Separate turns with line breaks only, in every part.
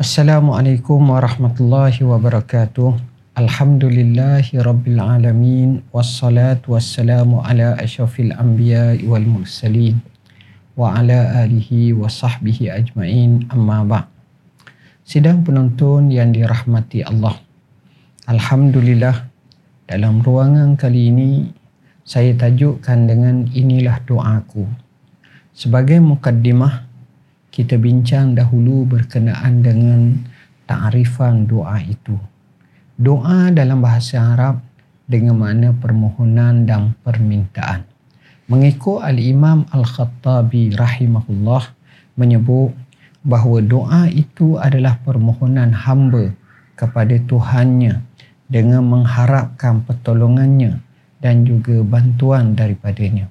Assalamualaikum warahmatullahi wabarakatuh. Alhamdulillahi rabbil alamin wassalatu wassalamu ala asyrafil anbiya wal mursalin wa ala alihi wa sahbihi ajmain amma ba' Sidang penonton yang dirahmati Allah. Alhamdulillah dalam ruangan kali ini saya tajukkan dengan inilah doaku. Sebagai mukaddimah kita bincang dahulu berkenaan dengan ta'rifan doa itu. Doa dalam bahasa Arab dengan makna permohonan dan permintaan. Mengikut Al-Imam Al-Khattabi rahimahullah menyebut bahawa doa itu adalah permohonan hamba kepada Tuhannya dengan mengharapkan pertolongannya dan juga bantuan daripadanya.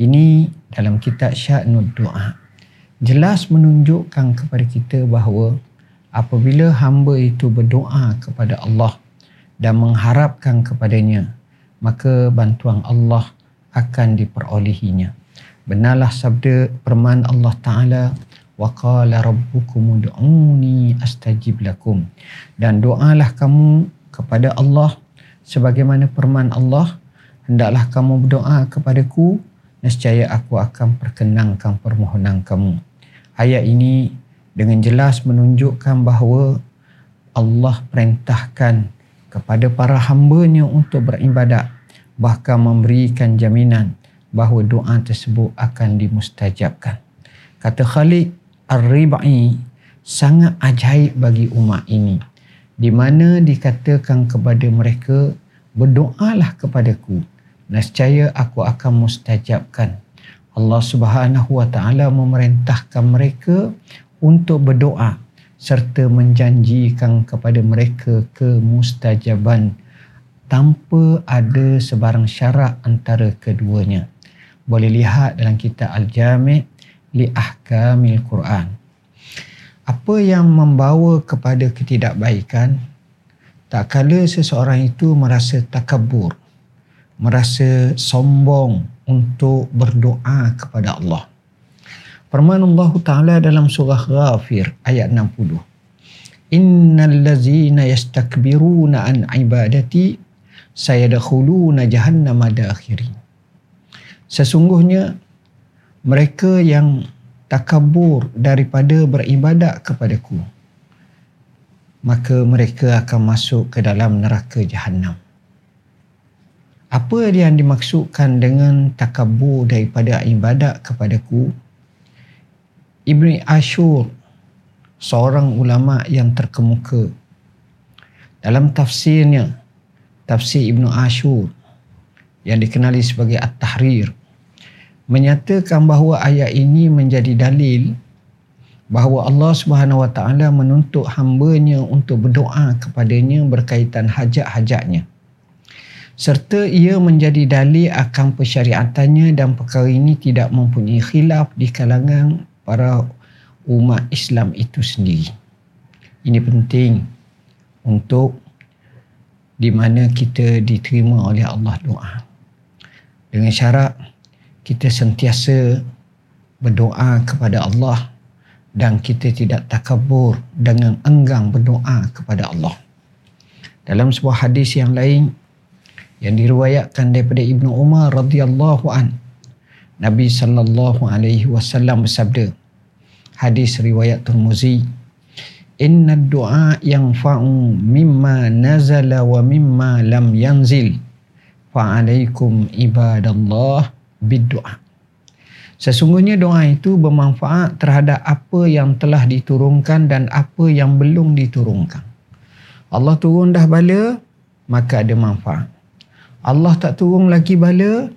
Ini dalam kitab Sya'nud Doa jelas menunjukkan kepada kita bahawa apabila hamba itu berdoa kepada Allah dan mengharapkan kepadanya maka bantuan Allah akan diperolehinya. Benarlah sabda perman Allah Taala wa qala rabbukum ud'uni astajib lakum. Dan doalah kamu kepada Allah sebagaimana perman Allah hendaklah kamu berdoa kepadaku nescaya aku akan perkenankan permohonan kamu ayat ini dengan jelas menunjukkan bahawa Allah perintahkan kepada para hambanya untuk beribadat bahkan memberikan jaminan bahawa doa tersebut akan dimustajabkan. Kata Khalid Ar-Ribai sangat ajaib bagi umat ini di mana dikatakan kepada mereka berdoalah kepadaku nescaya aku akan mustajabkan Allah Subhanahu wa taala memerintahkan mereka untuk berdoa serta menjanjikan kepada mereka kemustajaban tanpa ada sebarang syarat antara keduanya. Boleh lihat dalam kitab Al-Jami' li Ahkamil Quran. Apa yang membawa kepada ketidakbaikan tak kala seseorang itu merasa takabur, merasa sombong untuk berdoa kepada Allah. Firman Allah Ta'ala dalam surah Ghafir ayat 60. Innal ladzina yastakbiruna an ibadati sayadkhuluna jahannama dakhirin. Sesungguhnya mereka yang takabur daripada beribadat kepadaku maka mereka akan masuk ke dalam neraka jahannam apa yang dimaksudkan dengan takabur daripada ibadat kepadaku? Ibni Ashur seorang ulama yang terkemuka. Dalam tafsirnya tafsir Ibnu Ashur yang dikenali sebagai At-Tahrir menyatakan bahawa ayat ini menjadi dalil bahawa Allah Subhanahu Wa Taala menuntut hamba-Nya untuk berdoa kepadanya berkaitan hajat-hajatnya serta ia menjadi dalil akan persyariatannya dan perkara ini tidak mempunyai khilaf di kalangan para umat Islam itu sendiri. Ini penting untuk di mana kita diterima oleh Allah doa. Dengan syarat kita sentiasa berdoa kepada Allah dan kita tidak takabur dengan enggang berdoa kepada Allah. Dalam sebuah hadis yang lain, yang diriwayatkan daripada Ibnu Umar radhiyallahu an Nabi sallallahu alaihi wasallam bersabda hadis riwayat Tirmizi inna du'a yang fa'u mimma nazala wa mimma lam yanzil fa alaikum ibadallah biddu'a Sesungguhnya doa itu bermanfaat terhadap apa yang telah diturunkan dan apa yang belum diturunkan. Allah turun dah bala, maka ada manfaat. Allah tak turun lagi bala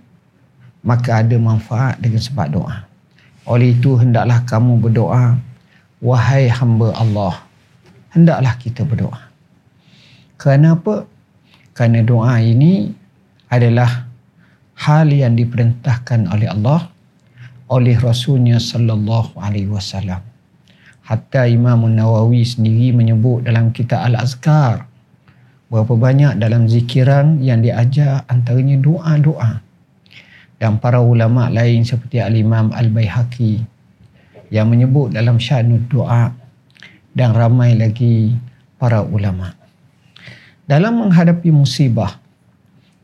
maka ada manfaat dengan sebab doa. Oleh itu hendaklah kamu berdoa. Wahai hamba Allah hendaklah kita berdoa. Kerana apa? Kerana doa ini adalah hal yang diperintahkan oleh Allah oleh Rasulnya sallallahu alaihi wasallam. Hatta Imam Nawawi sendiri menyebut dalam kitab Al-Azkar berapa banyak dalam zikiran yang diajar antaranya doa-doa dan para ulama lain seperti Al-Imam Al-Baihaqi yang menyebut dalam syanud doa dan ramai lagi para ulama. Dalam menghadapi musibah,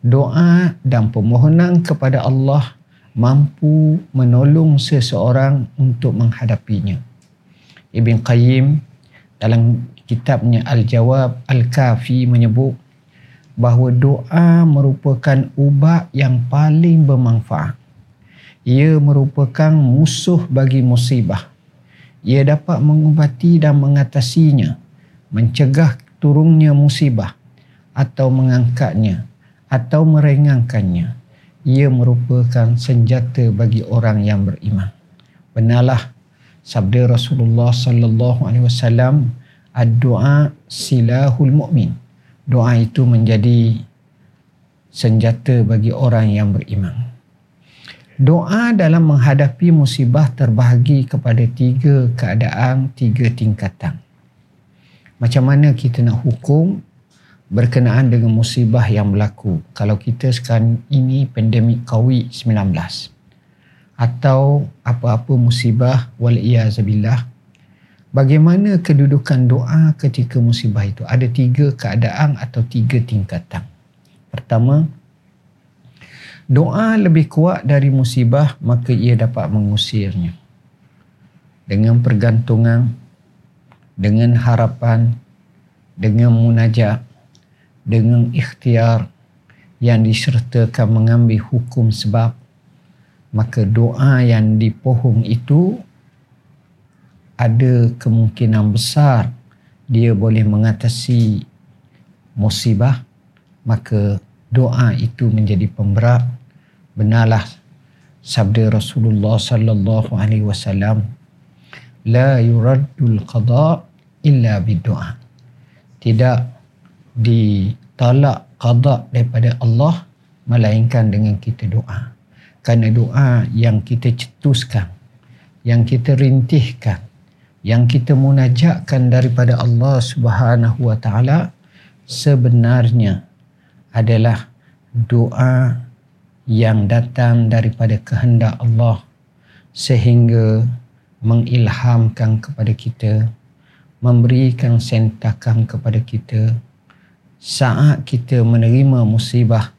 doa dan permohonan kepada Allah mampu menolong seseorang untuk menghadapinya. Ibn Qayyim dalam kitabnya Al-Jawab Al-Kafi menyebut bahawa doa merupakan ubat yang paling bermanfaat. Ia merupakan musuh bagi musibah. Ia dapat mengubati dan mengatasinya, mencegah turunnya musibah atau mengangkatnya atau meringankannya. Ia merupakan senjata bagi orang yang beriman. Benarlah sabda Rasulullah sallallahu alaihi wasallam, "Ad-du'a silahul mu'min." Doa itu menjadi senjata bagi orang yang beriman. Doa dalam menghadapi musibah terbahagi kepada tiga keadaan, tiga tingkatan. Macam mana kita nak hukum berkenaan dengan musibah yang berlaku kalau kita sekarang ini pandemik COVID-19 atau apa-apa musibah wal-iyazabillah bagaimana kedudukan doa ketika musibah itu? Ada tiga keadaan atau tiga tingkatan. Pertama doa lebih kuat dari musibah maka ia dapat mengusirnya. Dengan pergantungan dengan harapan dengan munajat dengan ikhtiar yang disertakan mengambil hukum sebab maka doa yang dipohong itu ada kemungkinan besar dia boleh mengatasi musibah maka doa itu menjadi pemberat. Benarlah sabda Rasulullah sallallahu alaihi wasallam la yuraddul qada illa bidu'a tidak ditalak qada daripada Allah melainkan dengan kita doa. Kerana doa yang kita cetuskan yang kita rintihkan yang kita munajatkan daripada Allah Subhanahu wa taala sebenarnya adalah doa yang datang daripada kehendak Allah sehingga mengilhamkan kepada kita memberikan sentakan kepada kita. Saat kita menerima musibah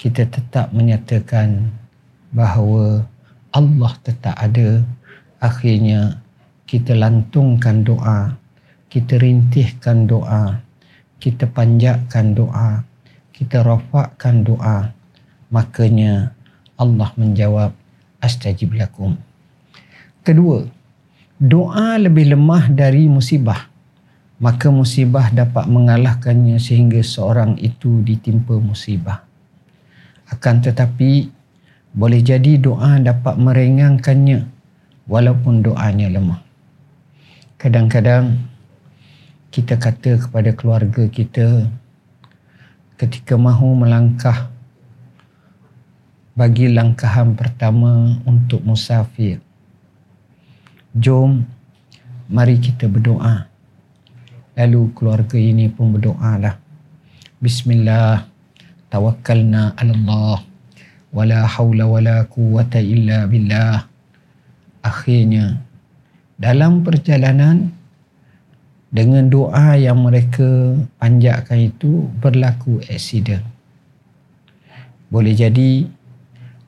kita tetap menyatakan bahawa Allah tetap ada. Akhirnya kita lantungkan doa kita rintihkan doa kita panjatkan doa kita rafakkan doa makanya Allah menjawab astajib lakum. Kedua, doa lebih lemah dari musibah. Maka musibah dapat mengalahkannya sehingga seorang itu ditimpa musibah. Akan tetapi boleh jadi doa dapat meringankannya walaupun doanya lemah. Kadang-kadang kita kata kepada keluarga kita ketika mahu melangkah bagi langkahan pertama untuk musafir. Jom, mari kita berdoa. Lalu keluarga ini pun berdoalah. Bismillah, tawakkalna ala Allah. Wala hawla wala quwata illa billah. Akhirnya, dalam perjalanan, dengan doa yang mereka panjatkan itu berlaku aksiden. Boleh jadi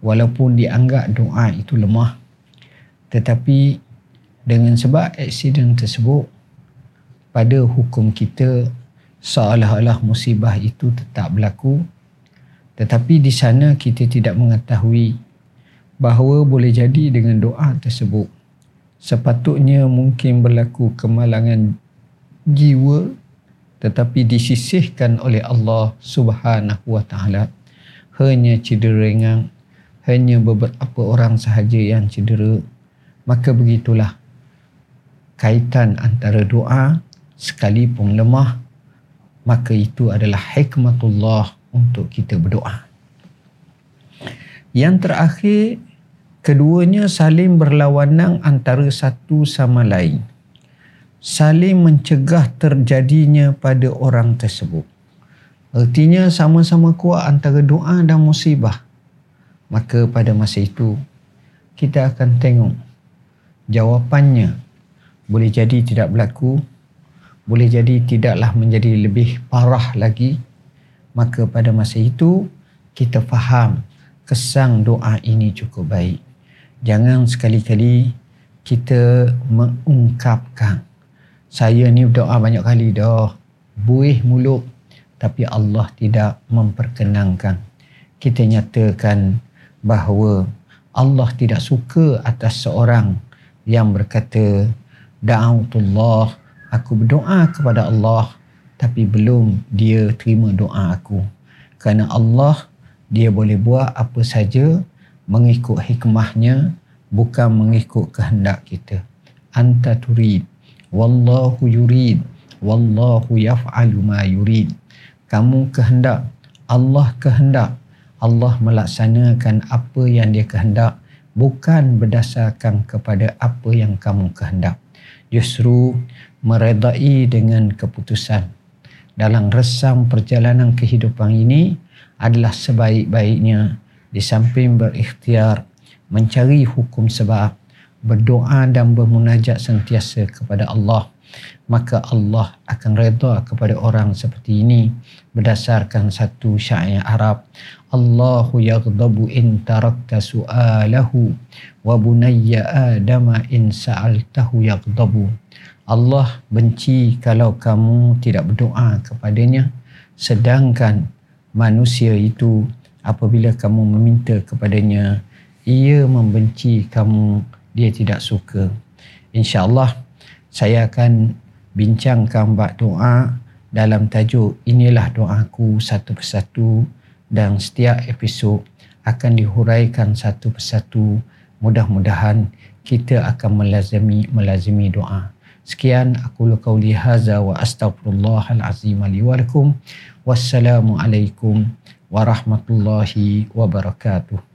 walaupun dianggap doa itu lemah tetapi dengan sebab aksiden tersebut pada hukum kita seolah-olah musibah itu tetap berlaku tetapi di sana kita tidak mengetahui bahawa boleh jadi dengan doa tersebut sepatutnya mungkin berlaku kemalangan jiwa tetapi disisihkan oleh Allah Subhanahu wa taala. Hanya cedera ringan hanya beberapa orang sahaja yang cedera. Maka begitulah kaitan antara doa sekalipun lemah maka itu adalah hikmatullah untuk kita berdoa. Yang terakhir keduanya saling berlawanan antara satu sama lain. Saling mencegah terjadinya pada orang tersebut. Artinya sama-sama kuat antara doa dan musibah. Maka pada masa itu kita akan tengok jawapannya. Boleh jadi tidak berlaku boleh jadi tidaklah menjadi lebih parah lagi. Maka pada masa itu kita faham kesang doa ini cukup baik jangan sekali-kali kita mengungkapkan. Saya ni doa banyak kali dah. Buih mulut tapi Allah tidak memperkenankan. Kita nyatakan bahawa Allah tidak suka atas seorang yang berkata da'autullah aku berdoa kepada Allah tapi belum dia terima doa aku. Kerana Allah dia boleh buat apa saja mengikut hikmahnya bukan mengikut kehendak kita. Anta turid wallahu yurid wallahu yaf'alu ma yurid. Kamu kehendak Allah kehendak. Allah melaksanakan apa yang dia kehendak bukan berdasarkan kepada apa yang kamu kehendak. Justru meredai dengan keputusan. Dalam resam perjalanan kehidupan ini adalah sebaik-baiknya di samping berikhtiar mencari hukum sebab berdoa dan bermunajat sentiasa kepada Allah maka Allah akan reda kepada orang seperti ini. Berdasarkan satu syair Arab Allahu yaghdabu in tarakta su'alahu wa bunayya adama in sa'altahu yaghdabu. Allah benci kalau kamu tidak berdoa kepadanya sedangkan manusia itu apabila kamu meminta kepadanya ia membenci kamu dia tidak suka. Insyaallah saya akan bincangkan bab doa dalam tajuk inilah doaku satu persatu. Dan setiap episod akan dihuraikan satu persatu. Mudah-mudahan kita akan melazimi melazimi doa. Sekian aku qauli hadza wa astaghfirullahal azim li wa lakum. Wassalamu alaikum warahmatullahi wabarakatuh.